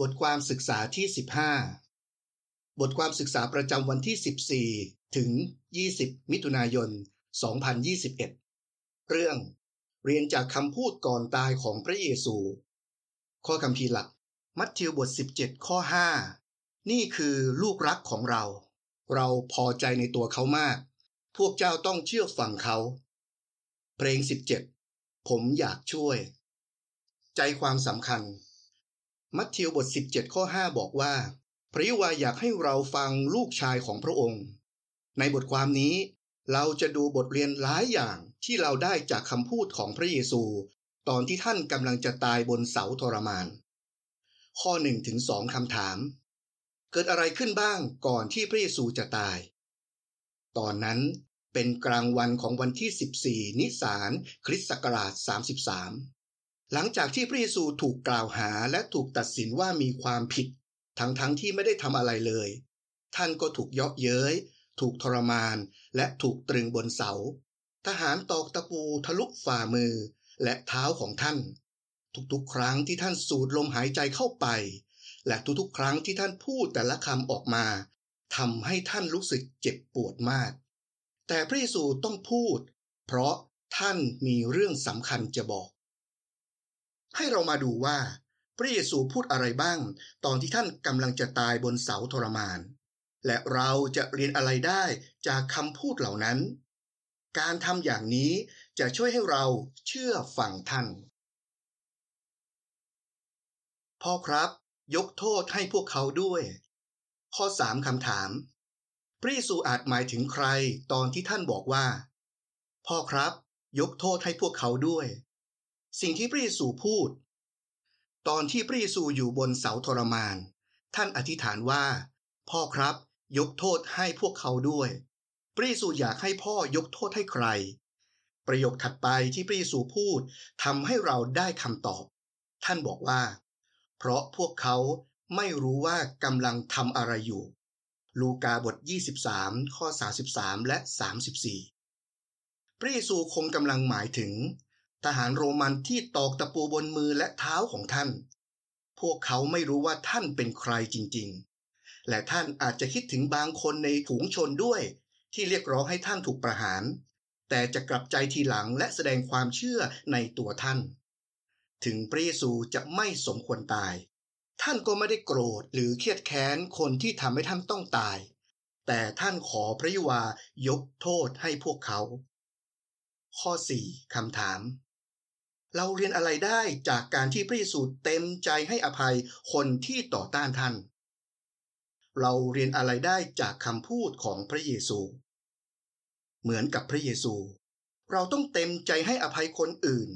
บทความศึกษาที่ 15 บทความศึกษาประจำวันที่ 14 ถึง 20 มิถุนายน 2021 เรื่อง เรียนจากคำพูดก่อนตายของพระเยซู ข้อคำพีหลัก มัทธิวบท 17 ข้อ 5 นี่คือลูกรักของเรา เราพอใจในตัวเขามาก พวกเจ้าต้องเชื่อฟังเขา เพลง 17 ผมอยากช่วย ใจความสำคัญ มัทธิวบท 17 ข้อ 5 บอกว่า พระยวาอยากให้เราฟังลูกชายของพระองค์ ในบทความนี้ เราจะดูบทเรียนหลายอย่างที่เราได้จากคำพูดของพระเยซู ตอนที่ท่านกำลังจะตายบนเสาทรมาน ข้อ1ถึง2คำถาม เกิดอะไรขึ้นบ้างก่อนที่พระเยซูจะตาย ตอนนั้นเป็นกลางวันของวันที่ 14 นิสานคริสต์ศักราช 33 หลังจากที่พระเยซูถูกกล่าวหาและถูกตัดสินว่ามีความผิด ทั้งๆทที่ไม่ได้ทำอะไรเลย ท่านก็ถูกเยาะเย้ย ถูกทรมาน และถูกตรึงบนเสา ทหารตอกตะปูทะลุฝ่ามือและเท้าของท่าน ทุกๆ ครั้งที่ท่านสูดลมหายใจเข้าไป และทุกๆ ครั้งที่ท่านพูดแต่ละคำออกมาทำให้ท่านรู้สึกเจ็บปวดมาก แต่พระเยซูต้องพูด เพราะท่านมีเรื่องสำคัญจะบอก ให้เรามาดูว่า พระเยซูพูดอะไรบ้าง ตอนที่ท่านกำลังจะตายบนเสาทรมาน และเราจะเรียนอะไรได้จากคำพูดเหล่านั้น การทำอย่างนี้จะช่วยให้เราเชื่อฟังท่าน พ่อครับ ยกโทษให้พวกเขาด้วย ข้อสามคำถาม พระเยซูอาจหมายถึงใครตอนที่ท่านบอกว่า พ่อครับ ยกโทษให้พวกเขาด้วย สิ่งที่พระเยซูพูด ตอนที่พระเยซูอยู่บนเสาทรมาน ท่านอธิษฐานว่า พ่อครับ ยกโทษให้พวกเขาด้วย พระเยซูอยากให้พ่อยกโทษให้ใคร ประโยคถัดไปที่พระเยซูพูดทำให้เราได้คำตอบ ท่านบอกว่า เพราะพวกเขาไม่รู้ว่ากำลังทำอะไรอยู่ ลูกาบท 23 ข้อ 33 และ 34 พระเยซูคงกำลังหมายถึง ทหารโรมันที่ตอกตะปูบนมือและเท้าของท่าน พวกเขาไม่รู้ว่าท่านเป็นใครจริงๆ และท่านอาจจะคิดถึงบางคนในฝูงชนด้วย ที่เรียกร้องให้ท่านถูกประหาร แต่จะกลับใจทีหลังและแสดงความเชื่อในตัวท่าน ถึงพระเยซูจะไม่สมควรตาย ท่านก็ไม่ได้โกรธหรือเครียดแค้นคนที่ทำให้ท่านต้องตาย แต่ท่านขอพระยวายกโทษให้พวกเขา ข้อ 4 คำถาม เราเรียนอะไรได้จากการที่พระเยซูเต็มใจให้อภัยคนที่ต่อต้านท่าน เราเรียนอะไรได้จากคำพูดของพระเยซู เหมือนกับพระเยซู เราต้องเต็มใจให้อภัยคนอื่น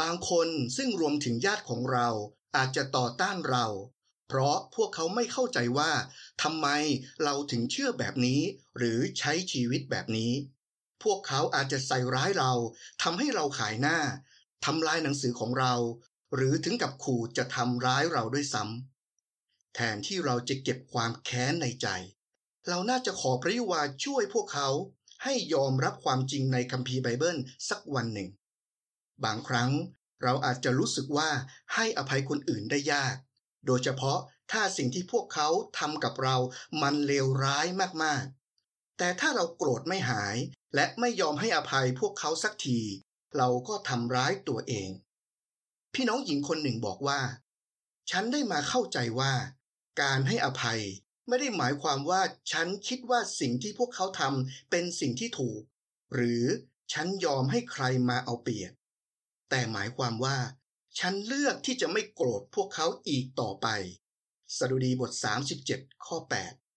บางคนซึ่งรวมถึงญาติของเราอาจจะต่อต้านเรา เพราะพวกเขาไม่เข้าใจว่าทำไมเราถึงเชื่อแบบนี้หรือใช้ชีวิตแบบนี้ พวกเขาอาจจะใส่ร้ายเราทำให้เราขายหน้า ทำลายหนังสือของเรา หรือถึงกับขู่จะทำร้ายเราด้วยซ้ำแทนที่เราจะเก็บความแค้นในใจ เราน่าจะขอพระยวาช่วยพวกเขาให้ยอมรับความจริงในคัมภีร์ไบเบิลสักวันหนึ่ง บางครั้งเราอาจจะรู้สึกว่าให้อภัยคนอื่นได้ยาก โดยเฉพาะถ้าสิ่งที่พวกเขาทำกับเรามันเลวร้ายมากๆ แต่ถ้าเราโกรธไม่หาย และไม่ยอมให้อภัยพวกเขาสักที เราก็ทำร้ายตัวเอง พี่น้องหญิงคนหนึ่งบอกว่า ฉันได้มาเข้าใจว่า การให้อภัยไม่ได้หมายความว่าฉันคิดว่าสิ่งที่พวกเขาทำเป็นสิ่งที่ถูก หรือฉันยอมให้ใครมาเอาเปรียบ แต่หมายความว่า ฉันเลือกที่จะไม่โกรธพวกเขาอีกต่อไป สดุดีบท 37 ข้อ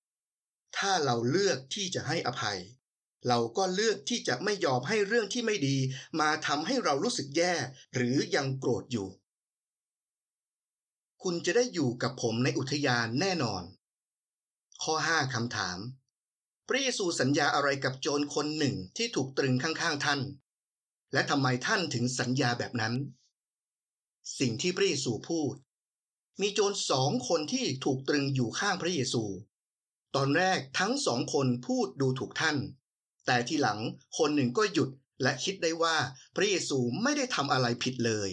8 ถ้าเราเลือกที่จะให้อภัย เราก็เลือกที่จะไม่ยอมให้เรื่องที่ไม่ดี มาทำให้เรารู้สึกแย่ หรือยังโกรธอยู่ คุณจะได้อยู่กับผมในอุทยานแน่นอน ข้อ 5คำถาม พระเยซูสัญญาอะไรกับโจรคนหนึ่งที่ถูกตรึงข้างๆท่าน และทำไมท่านถึงสัญญาแบบนั้น สิ่งที่พระเยซูพูด มีโจรสองคนที่ถูกตรึงอยู่ข้างพระเยซู ตอนแรกทั้งสองคนพูดดูถูกท่าน แต่ทีหลังคนหนึ่งก็หยุดและคิดได้ว่าพระเยซูไม่ได้ทำอะไรผิดเลย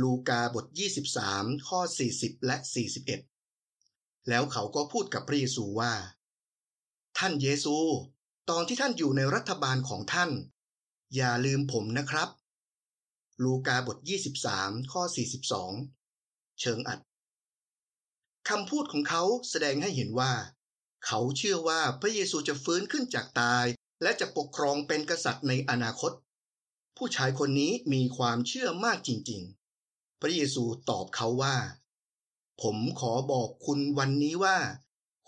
ลูกาบท 23 ข้อ 40 และ 41 แล้วเขาก็พูดกับพระเยซูว่า ท่านเยซู ตอนที่ท่านอยู่ในรัฐบาลของท่าน อย่าลืมผมนะครับ ลูกาบท 23 ข้อ 42 เชิงอัดคำพูดของเขาแสดงให้เห็นว่า เขาเชื่อว่าพระเยซูจะฟื้นขึ้นจากตาย และจะปกครองเป็นกษัตริย์ในอนาคต ผู้ชายคนนี้มีความเชื่อมากจริงๆ พระเยซูตอบเขาว่า ผมขอบอกคุณวันนี้ว่า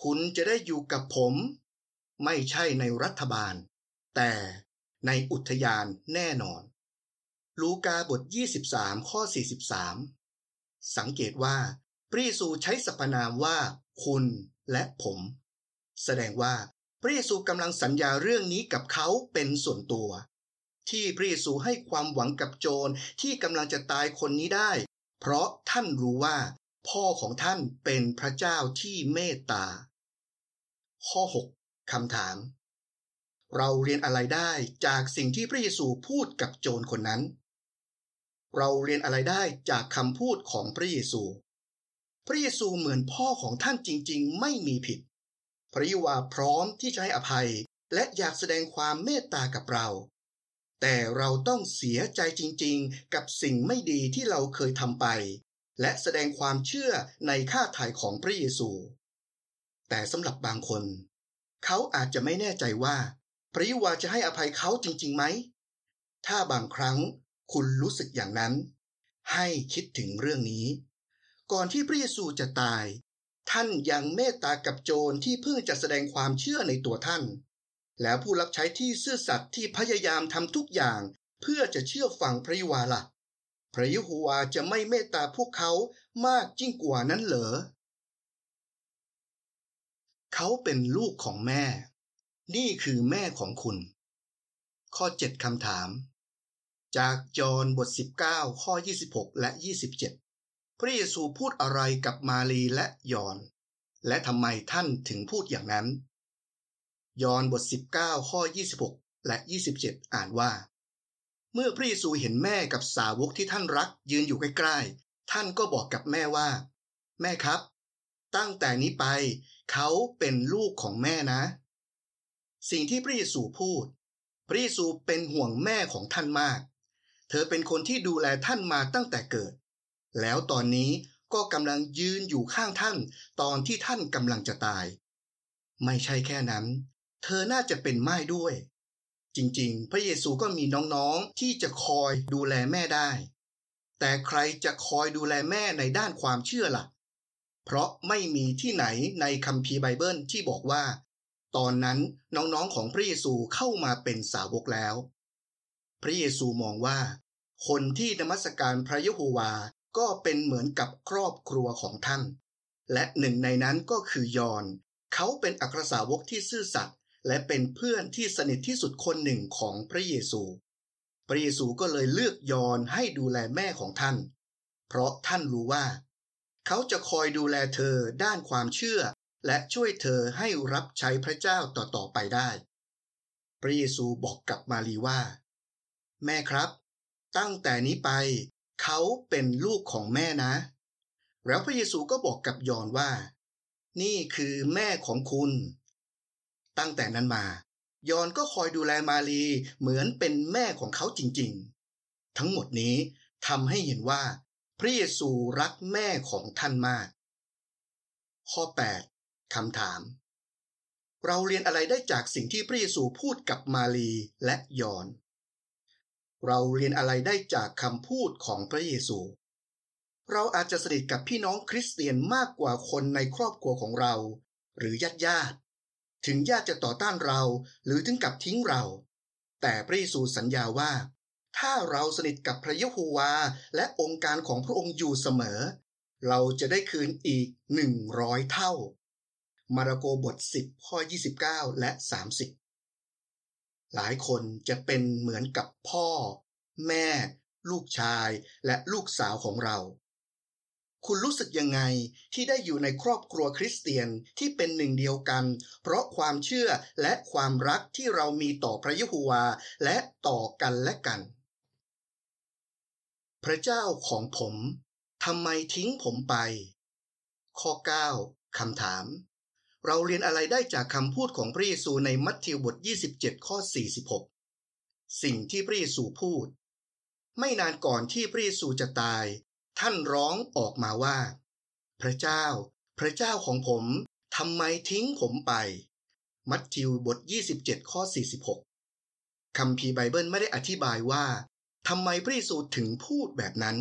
คุณจะได้อยู่กับผม ไม่ใช่ในรัฐบาล แต่ในอุทยานแน่นอน ลูกาบท 23 ข้อ 43 สังเกตว่า พระเยซูใช้สรรพนามว่า คุณและผม แสดงว่า ระเยซูกำลังสัญญาเรื่องนี้กับเขาเป็นส่วนตัว ที่พระเยซูให้ความหวังกับโจรที่กำลังจะตายคนนี้ได้ เพราะท่านรู้ว่า พ่อของท่านเป็นพระเจ้าที่เมตตา ข้อ 6คำถาม เราเรียนอะไรได้จากสิ่งที่พระเยซูพูดกับโจรคนนั้น เราเรียนอะไรได้จากคำพูดของพระเยซู พระเยซูเหมือนพ่อของท่านจริง ๆ ไม่มีผิด พระยวาพร้อมที่จะให้อภัย และอยากแสดงความเมตตากับเรา แต่เราต้องเสียใจจริงๆ กับสิ่งไม่ดีที่เราเคยทำไป และแสดงความเชื่อในค่าถ่ายของพระเยซู แต่สำหรับบางคน เขาอาจจะไม่แน่ใจว่า พระยวาจะให้อภัยเขาจริงๆไหม ถ้าบางครั้งคุณรู้สึกอย่างนั้น ให้คิดถึงเรื่องนี้ ก่อนที่พระเยซูจะตาย ท่านยังเมตตากับโจรที่เพิ่งจะแสดงความเชื่อในตัวท่าน แล้วผู้รับใช้ที่ซื่อสัตย์ที่พยายามทำทุกอย่าง เพื่อจะเชื่อฟังพระยวาละ่ะ พระยโฮวาจะไม่เมตตาพวกเขามากยิ่งกว่านั้นเหรอ เขาเป็นลูกของแม่ นี่คือแม่ของคุณ ข้อ 7คำถาม จากจอห์นบท 19 ข้อ 26 และ 27 ระเยซูพูดอะไรกับมารีและยอน และทำไมท่านถึงพูดอย่างนั้น ยอนบท 19 ข้อ 26 และ 27 อ่านว่า เมื่อพระเยซูเห็นแม่กับสาวกที่ท่านรักยืนอยู่ใกล้ๆ ท่านก็บอกกับแม่ว่า แม่ครับ ตั้งแต่นี้ไป เขาเป็นลูกของแม่นะ สิ่งที่พระเยซูพูด พระเยซูเป็นห่วงแม่ของท่านมาก เธอเป็นคนที่ดูแลท่านมาตั้งแต่เกิด แล้วตอนนี้ก็กำลังยืนอยู่ข้างท่าน ตอนที่ท่านกำลังจะตาย ไม่ใช่แค่นั้น เธอน่าจะเป็นไม้ด้วย จริงๆ พระเยซูก็มีน้องๆที่จะคอยดูแลแม่ได้ แต่ใครจะคอยดูแลแม่ในด้านความเชื่อละ่ะ เพราะไม่มีที่ไหนในคัมภีร์ไบเบิลที่บอกว่า ตอนนั้นน้องๆของพระเยซูเข้ามาเป็นสาวกแล้ว พระเยซูมองว่าคนที่นมัสการพระยะโฮวา ก็เป็นเหมือนกับครอบครัวของท่าน และหนึ่งในนั้นก็คือยอน เขาเป็นอัครสาวกที่ซื่อสัตย์และเป็นเพื่อนที่สนิทที่สุดคนหนึ่งของพระเยซู พระเยซูก็เลยเลือกยอนให้ดูแลแม่ของท่าน เพราะท่านรู้ว่า เขาจะคอยดูแลเธอด้านความเชื่อ และช่วยเธอให้รับใช้พระเจ้าต่อๆไปได้ พระเยซูบอกกับมารีว่า แม่ครับ ตั้งแต่นี้ไป เขาเป็นลูกของแม่นะ แล้วพระเยซูก็บอกกับยอนว่า นี่คือแม่ของคุณ ตั้งแต่นั้นมา ยอนก็คอยดูแลมารีเหมือนเป็นแม่ของเขาจริงๆ ทั้งหมดนี้ทำให้เห็นว่า พระเยซูรักแม่ของท่านมาก ข้อ 8คำถาม เราเรียนอะไรได้จากสิ่งที่พระเยซูพูดกับมารีและยอน เราเรียนอะไรได้จากคำพูดของพระเยซู เราอาจจะสนิทกับพี่น้องคริสเตียนมากกว่าคนในครอบครัวของเรา หรือญาติญาติ ถึงญาติจะต่อต้านเราหรือถึงกับทิ้งเรา แต่พระเยซูสัญญาว่า ถ้าเราสนิทกับพระยะโฮวาและองค์การของพระองค์อยู่เสมอ เราจะได้คืนอีกหนึ่งร้อยเท่า มาระโกบท 10 ข้อ 29 และ 30 หลายคนจะเป็นเหมือนกับพ่อ แม่ ลูกชายและลูกสาวของเรา คุณรู้สึกยังไงที่ได้อยู่ในครอบครัวคริสเตียนที่เป็นหนึ่งเดียวกัน เพราะความเชื่อและความรักที่เรามีต่อพระยะโฮวาและต่อกันและกัน พระเจ้าของผมทำไมทิ้งผมไป ข้อ 9คำถาม เราเรียนอะไรได้จากคำพูดของพระเยซูในมัทธิวบท 27 ข้อ 46 สิ่งที่พระเยซูพูด ไม่นานก่อนที่พระเยซูจะตาย ท่านร้องออกมาว่า พระเจ้า พระเจ้าของผมทำไมทิ้งผมไป มัทธิวบท 27 ข้อ 46คำพีไบเบิลไม่ได้อธิบายว่าทำไมพระเยซูถึงพูดแบบนั้น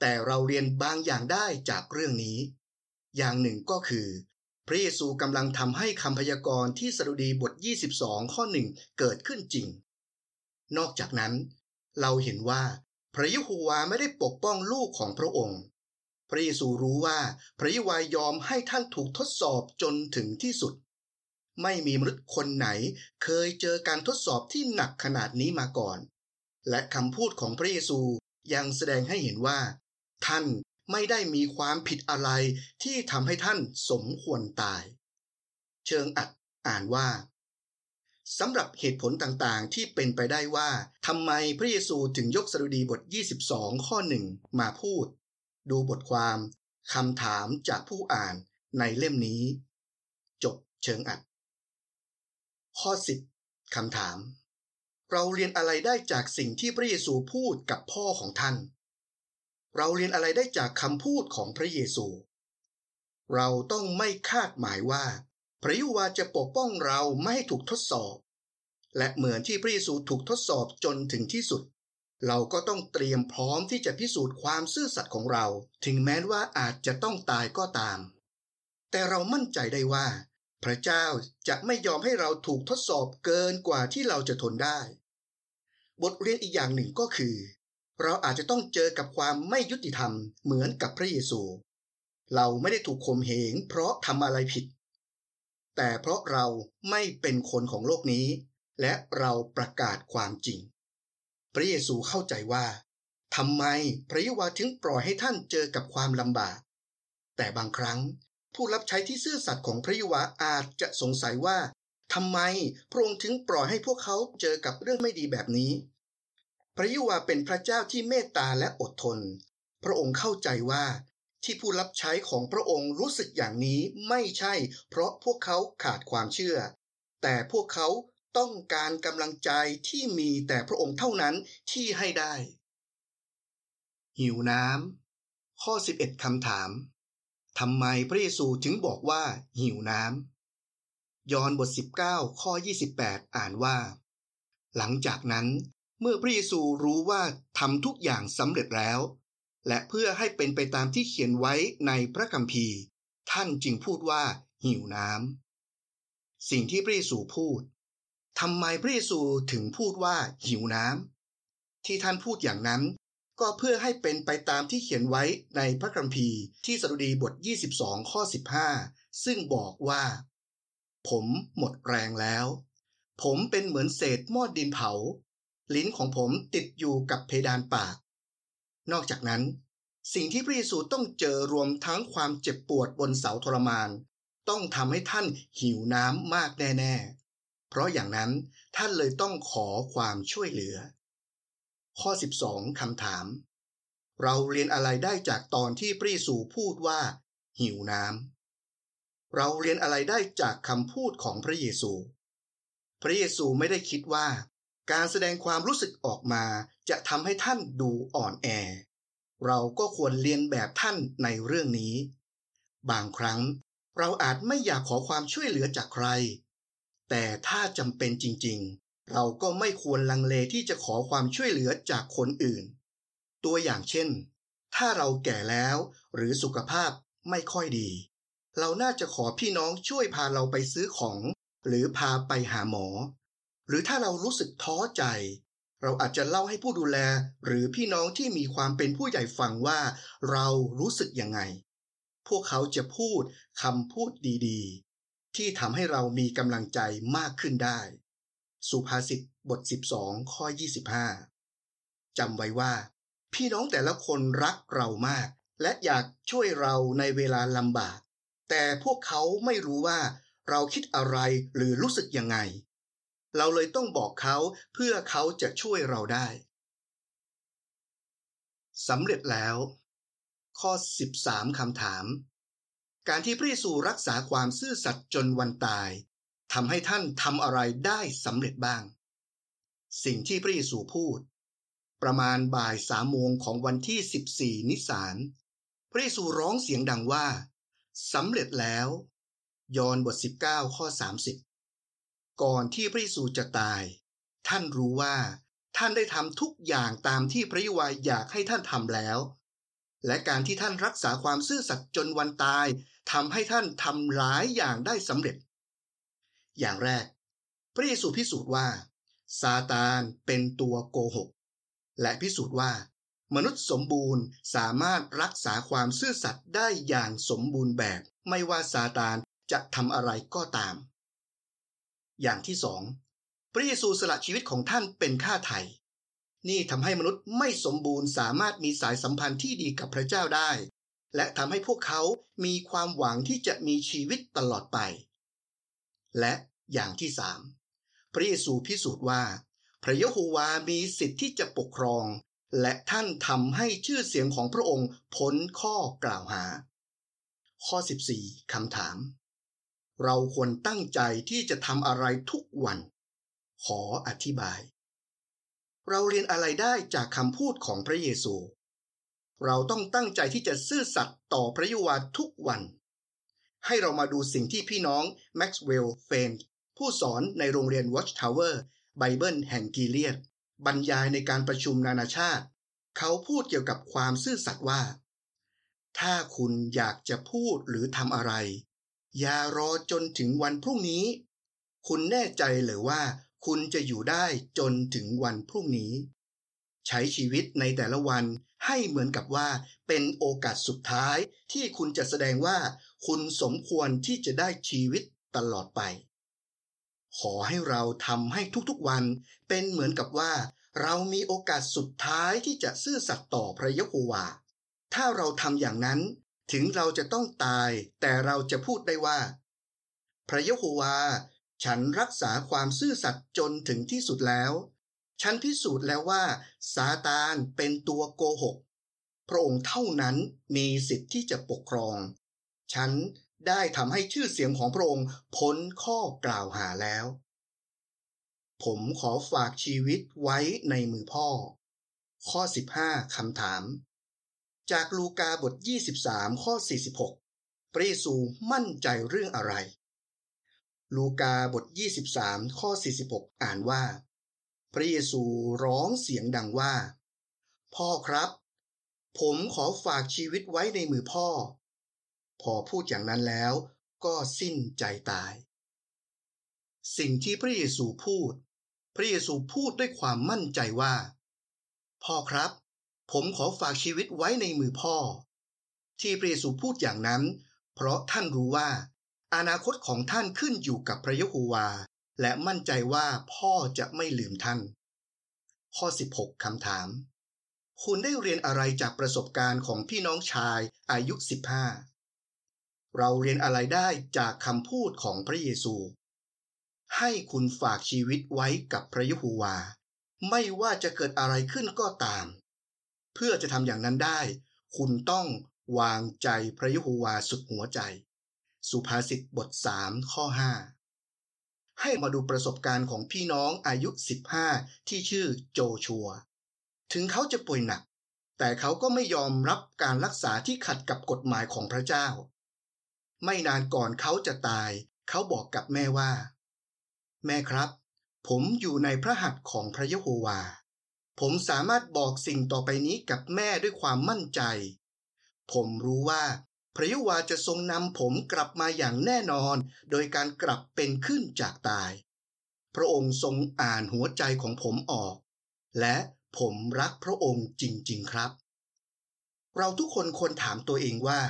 แต่เราเรียนบางอย่างได้จากเรื่องนี้ อย่างหนึ่งก็คือ ระเยซูกำลังทำให้คำพยากรณ์ที่สดุดีบท 22 ข้อหนึ่งเกิดขึ้นจริง นอกจากนั้น เราเห็นว่า พระยะโฮวาไม่ได้ปกป้องลูกของพระองค์ พระเยซูรู้ว่าพระยะวายอมให้ท่านถูกทดสอบจนถึงที่สุด ไม่มีมนุษย์คนไหนเคยเจอการทดสอบที่หนักขนาดนี้มาก่อน และคำพูดของพระเยซูยังแสดงให้เห็นว่า ท่าน ไม่ได้มีความผิดอะไรที่ทำให้ท่านสมควรตาย เชิงอัดอ่านว่าสำหรับเหตุผลต่างๆ ที่เป็นไปได้ว่าทำไมพระเยซูถึงยกสดุดีบท 22 ข้อหนึ่งมาพูด ดูบทความคำถามจากผู้อ่านในเล่มนี้ จบเชิงอัด ข้อ 10คำถาม เราเรียนอะไรได้จากสิ่งที่พระเยซูพูดกับพ่อของท่าน เราเรียนอะไรได้จากคำพูดของพระเยซู เราต้องไม่คาดหมายว่า พระยุวาจะปกป้องเราไม่ให้ถูกทดสอบ และเหมือนที่พระเยซูถูกทดสอบจนถึงที่สุด เราก็ต้องเตรียมพร้อมที่จะพิสูจน์ความซื่อสัตย์ของเรา ถึงแม้ว่าอาจจะต้องตายก็ตาม แต่เรามั่นใจได้ว่า พระเจ้าจะไม่ยอมให้เราถูกทดสอบเกินกว่าที่เราจะทนได้ บทเรียนอีกอย่างหนึ่งก็คือ เราอาจจะต้องเจอกับความไม่ยุติธรรมเหมือนกับพระเยซู เราไม่ได้ถูกข่มเหงเพราะทำอะไรผิด แต่เพราะเราไม่เป็นคนของโลกนี้ และเราประกาศความจริง พระเยซูเข้าใจว่าทำไมพระยวาถึงปล่อยให้ท่านเจอกับความลำบาก แต่บางครั้งผู้รับใช้ที่ซื่อสัตย์ของพระยวาอาจจะสงสัยว่าทำไมพระองค์ถึงปล่อยให้พวกเขาเจอกับเรื่องไม่ดีแบบนี้ ระยุวาเป็นพระเจ้าที่เมตตาและอดทน พระองค์เข้าใจว่าที่ผู้รับใช้ของพระองค์รู้สึกอย่างนี้ไม่ใช่ เพราะพวกเขาขาดความเชื่อ แต่พวกเขาต้องการกำลังใจที่มีแต่พระองค์เท่านั้นที่ให้ได้ หิวน้ำข้อ 11คำถามทำไมพระเยซูถึงบอกว่า หิวน้ำยอห์นบท 19 ข้อ 28 อ่านว่า หลังจากนั้น เมื่อพระเยซูรู้ว่าทำทุกอย่างสำเร็จแล้ว และเพื่อให้เป็นไปตามที่เขียนไว้ในพระคัมภีร์ ท่านจึงพูดว่าหิวน้ำสิ่งที่พระเยซูพูดทำไมพระเยซูถึงพูดว่าหิวน้ำที่ท่านพูดอย่างนั้น ก็เพื่อให้เป็นไปตามที่เขียนไว้ในพระคัมภีร์ที่สดุดีบท 22 ข้อ 15 ซึ่งบอกว่า ผมหมดแรงแล้ว ผมเป็นเหมือนเศษหม้อดินเผา ลิ้นของผมติดอยู่กับเพดานปาก นอกจากนั้น สิ่งที่พระเยซูต้องเจอรวมทั้งความเจ็บปวดบนเสาทรมาน ต้องทำให้ท่านหิวน้ำมากแน่ ๆ เพราะอย่างนั้นท่านเลยต้องขอความช่วยเหลือ ข้อ 12คำถาม เราเรียนอะไรได้จากตอนที่พระเยซูพูดว่า หิวน้ำเราเรียนอะไรได้จากคำพูดของพระเยซู พระเยซูไม่ได้คิดว่า การแสดงความรู้สึกออกมา จะทำให้ท่านดูอ่อนแอ เราก็ควรเรียนแบบท่านในเรื่องนี้ บางครั้งเราอาจไม่อยากขอความช่วยเหลือจากใคร แต่ถ้าจำเป็นจริงๆ เราก็ไม่ควรลังเลที่จะขอความช่วยเหลือจากคนอื่น ตัวอย่างเช่น ถ้าเราแก่แล้วหรือสุขภาพไม่ค่อยดี เราน่าจะขอพี่น้องช่วยพาเราไปซื้อของ หรือพาไปหาหมอ หรือถ้าเรารู้สึกท้อใจ เราอาจจะเล่าให้ผู้ดูแล หรือพี่น้องที่มีความเป็นผู้ใหญ่ฟังว่า เรารู้สึกยังไง พวกเขาจะพูดคำพูดดีๆ ที่ทำให้เรามีกำลังใจมากขึ้นได้ สุภาษิตบท 12 ข้อ 25จำไว้ว่า พี่น้องแต่ละคนรักเรามาก และอยากช่วยเราในเวลาลำบาก แต่พวกเขาไม่รู้ว่าเราคิดอะไรหรือรู้สึกยังไง เราเลยต้องบอกเขาเพื่อเขาจะช่วยเราได้สำเร็จแล้ว ข้อ 13คำถาม การที่พระเยซูรักษาความซื่อสัตย์จนวันตายทำให้ท่านทำอะไรได้สำเร็จบ้าง สิ่งที่พระเยซูพูด ประมาณบ่ายสามโมงของวันที่ 14 นิสานพระเยซูร้องเสียงดังว่าสำเร็จแล้ว ยอห์นบท 19 ข้อ 30 ก่อนที่พระเยซูจะตาย ท่านรู้ว่า ท่านได้ทำทุกอย่างตามที่พระยวายอยากให้ท่านทำแล้ว และการที่ท่านรักษาความซื่อสัตย์จนวันตายทำให้ท่านทำหลายอย่างได้สำเร็จ อย่างแรก พระเยซูพิสูจน์ว่า ซาตานเป็นตัวโกหก และพิสูจน์ว่า มนุษย์สมบูรณ์สามารถรักษาความซื่อสัตย์ได้อย่างสมบูรณ์แบบ ไม่ว่าซาตานจะทำอะไรก็ตาม อย่างที่สองพระเยซูสละชีวิตของท่านเป็นค่าไถ่นี่ทำให้มนุษย์ไม่สมบูรณ์สามารถมีสายสัมพันธ์ที่ดีกับพระเจ้าได้ และทำให้พวกเขามีความหวังที่จะมีชีวิตตลอดไป และอย่างที่สามพระเยซูพิสูจน์ว่า พระยะโฮวามีสิทธิ์ที่จะปกครอง และท่านทำให้ชื่อเสียงของพระองค์พ้นข้อกล่าวหา ข้อ 14คำถาม เราควรตั้งใจที่จะทำอะไรทุกวัน ขออธิบาย เราเรียนอะไรได้จากคำพูดของพระเยซู เราต้องตั้งใจที่จะซื่อสัตย์ต่อพระยวาทุกวัน ให้เรามาดูสิ่งที่พี่น้องแม็กซ์เวลล์เฟนผู้สอนในโรงเรียน Watchtower ไบเบิลแห่งกีเลียดบรรยายในการประชุมนานาชาติ เขาพูดเกี่ยวกับความซื่อสัตย์ว่า ถ้าคุณอยากจะพูดหรือทำอะไร อย่ารอจนถึงวันพรุ่งนี้ คุณแน่ใจหรือว่า คุณจะอยู่ได้จนถึงวันพรุ่งนี้ ใช้ชีวิตในแต่ละวันให้เหมือนกับว่า เป็นโอกาสสุดท้ายที่คุณจะแสดงว่า คุณสมควรที่จะได้ชีวิตตลอดไป ขอให้เราทำให้ทุกๆวัน เป็นเหมือนกับว่า เรามีโอกาสสุดท้ายที่จะซื่อสัตย์ต่อพระยะโฮวา ถ้าเราทำอย่างนั้น ถึงเราจะต้องตายแต่เราจะพูดได้ว่า พระยะโฮวา ฉันรักษาความซื่อสัตย์จนถึงที่สุดแล้ว ฉันพิสูจน์แล้วว่าซาตานเป็นตัวโกหก พระองค์เท่านั้นมีสิทธิ์ที่จะปกครอง ฉันได้ทำให้ชื่อเสียงของพระองค์พ้นข้อกล่าวหาแล้ว ผมขอฝากชีวิตไว้ในมือพ่อ ข้อ 15คำถาม จากลูกาบท 23 ข้อ 46 พระเยซูมั่นใจเรื่องอะไร ลูกาบท 23 ข้อ 46 อ่านว่า พระเยซูร้องเสียงดังว่า พ่อครับ ผมขอฝากชีวิตไว้ในมือพ่อ พอพูดอย่างนั้นแล้วก็สิ้นใจตาย สิ่งที่พระเยซูพูด พระเยซูพูดด้วยความมั่นใจว่า พ่อครับ ผมขอฝากชีวิตไว้ในมือพ่อ ที่พระเยซูพูดอย่างนั้น เพราะท่านรู้ว่า อนาคตของท่านขึ้นอยู่กับพระยะโฮวา และมั่นใจว่าพ่อจะไม่ลืมท่าน ข้อ 16 คำถาม คุณได้เรียนอะไรจากประสบการณ์ของพี่น้องชายอายุ 15 เราเรียนอะไรได้จากคำพูดของพระเยซู ให้คุณฝากชีวิตไว้กับพระยะโฮวา ไม่ว่าจะเกิดอะไรขึ้นก็ตาม เพื่อจะทำอย่างนั้นได้ คุณต้องวางใจพระยะโฮวาสุดหัวใจ สุภาษิตบท 3 ข้อ 5 ให้มาดูประสบการณ์ของพี่น้องอายุ 15 ที่ชื่อโจชัว ถึงเขาจะป่วยหนัก แต่เขาก็ไม่ยอมรับการรักษาที่ขัดกับกฎหมายของพระเจ้า ไม่นานก่อนเขาจะตาย เขาบอกกับแม่ว่า แม่ครับ ผมอยู่ในพระหัตถ์ของพระยะโฮวา ผมสามารถบอกสิ่งต่อไปนี้กับแม่ด้วยความมั่นใจ ผมรู้ว่า พระยะวาจะทรงนำผมกลับมาอย่างแน่นอน โดยการกลับเป็นขึ้นจากตาย พระองค์ทรงอ่านหัวใจของผมออก และผมรักพระองค์จริง ๆ ครับ เราทุกคนควรถามตัวเองว่า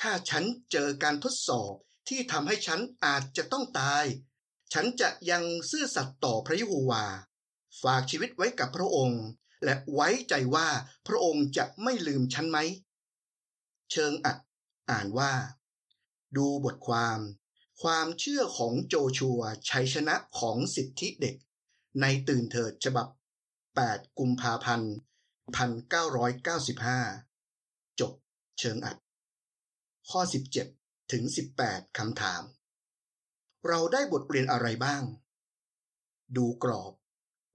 ถ้าฉันเจอการทดสอบที่ทำให้ฉันอาจจะต้องตาย ฉันจะยังซื่อสัตย์ต่อพระยะโฮวา ฝากชีวิตไว้กับพระองค์ และไว้ใจว่าพระองค์จะไม่ลืมฉันไหม เชิงอัด อ่านว่า ดูบทความ ความเชื่อของโจชัวชัยชนะของสิทธิเด็ก ในตื่นเถิดฉบับ 8 กุมภาพันธ์ 1995 จบ เชิงอัด ข้อ 17 ถึง 18คำถาม เราได้บทเรียนอะไรบ้าง ดูกรอบ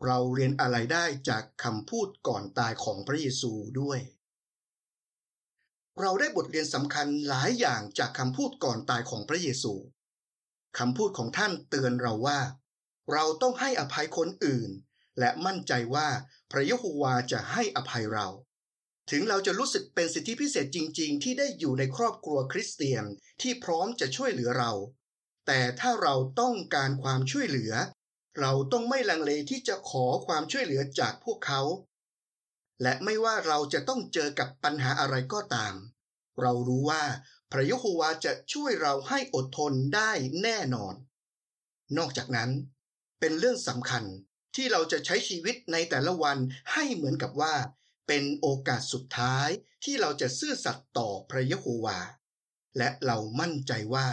เราเรียนอะไรได้จากคำพูดก่อนตายของพระเยซูด้วย เราได้บทเรียนสำคัญหลายอย่างจากคำพูดก่อนตายของพระเยซูคำพูดของท่านเตือนเราว่า เราต้องให้อภัยคนอื่น และมั่นใจว่าพระยะโฮวาจะให้อภัยเรา ถึงเราจะรู้สึกเป็นสิทธิพิเศษจริง ๆ ที่ได้อยู่ในครอบครัวคริสเตียนที่พร้อมจะช่วยเหลือเรา แต่ถ้าเราต้องการความช่วยเหลือ เราต้องไม่ลังเลที่จะขอความช่วยเหลือจากพวกเขา และไม่ว่าเราจะต้องเจอกับปัญหาอะไรก็ตาม เรารู้ว่าพระยโฮวาจะช่วยเราให้อดทนได้แน่นอน นอกจากนั้น เป็นเรื่องสำคัญที่เราจะใช้ชีวิตในแต่ละวันให้เหมือนกับว่า เป็นโอกาสสุดท้ายที่เราจะซื่อสัตย์ต่อพระยโฮวา และเรามั่นใจว่า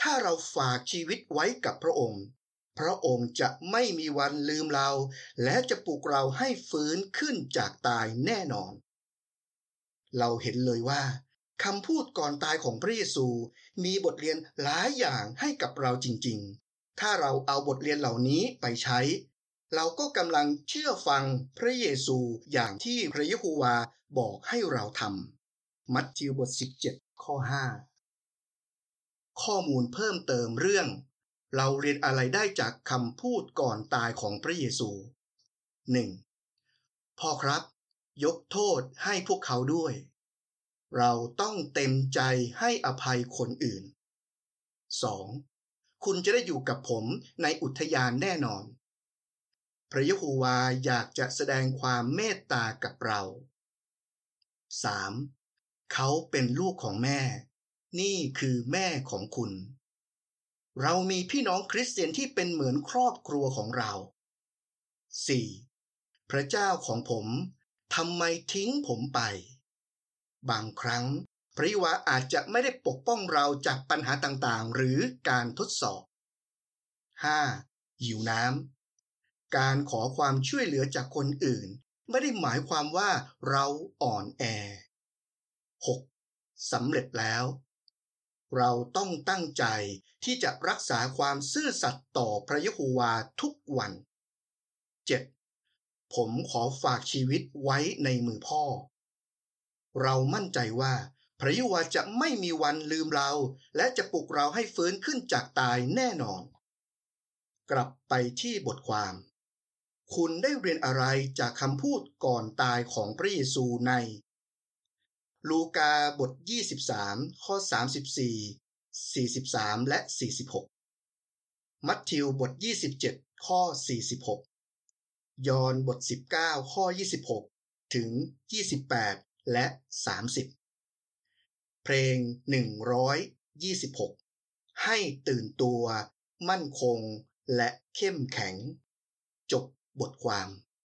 ถ้าเราฝากชีวิตไว้กับพระองค์ พระองค์จะไม่มีวันลืมเรา และจะปลุกเราให้ฟื้นขึ้นจากตายแน่นอน เราเห็นเลยว่าคำพูดก่อนตายของพระเยซูมีบทเรียนหลายอย่างให้กับเราจริงๆ ถ้าเราเอาบทเรียนเหล่านี้ไปใช้ เราก็กำลังเชื่อฟังพระเยซูอย่างที่พระเยโฮวาบอกให้เราทำมัทธิวบท 17 ข้อ 5 ข้อมูลเพิ่มเติมเรื่อง เราเรียนอะไรได้จากคำพูดก่อนตายของพระเยซู 1. พ่อครับ ยกโทษให้พวกเขาด้วย เราต้องเต็มใจให้อภัยคนอื่น 2. คุณจะได้อยู่กับผมในอุทยานแน่นอน พระยะโฮวาอยากจะแสดงความเมตตากับเรา 3. เขาเป็นลูกของแม่ นี่คือแม่ของคุณ เรามีพี่น้องคริสเตียนที่เป็นเหมือนครอบครัวของเรา 4. พระเจ้าของผมทำไมทิ้งผมไป บางครั้ง พระวาอาจจะไม่ได้ปกป้องเราจากปัญหาต่างๆ หรือการทดสอบ 5. หิวน้ำการขอความช่วยเหลือจากคนอื่น ไม่ได้หมายความว่าเราอ่อนแอ 6. สำเร็จแล้ว เราต้องตั้งใจที่จะรักษาความซื่อสัตย์ต่อพระยะโฮวาทุกวัน 7. ผมขอฝากชีวิตไว้ในมือพ่อ เรามั่นใจว่าพระยวาจะไม่มีวันลืมเรา และจะปลุกเราให้ฟื้นขึ้นจากตายแน่นอน กลับไปที่บทความ คุณได้เรียนอะไรจากคำพูดก่อนตายของพระเยซูใน ลูกาบท 23 ข้อ 34 43 และ 46 มัทธิวบท 27 ข้อ 46 ยอห์นบท 19 ข้อ 26 ถึง 28 และ 30 เพลง 126 ให้ตื่นตัว มั่นคง และเข้มแข็ง จบบทความ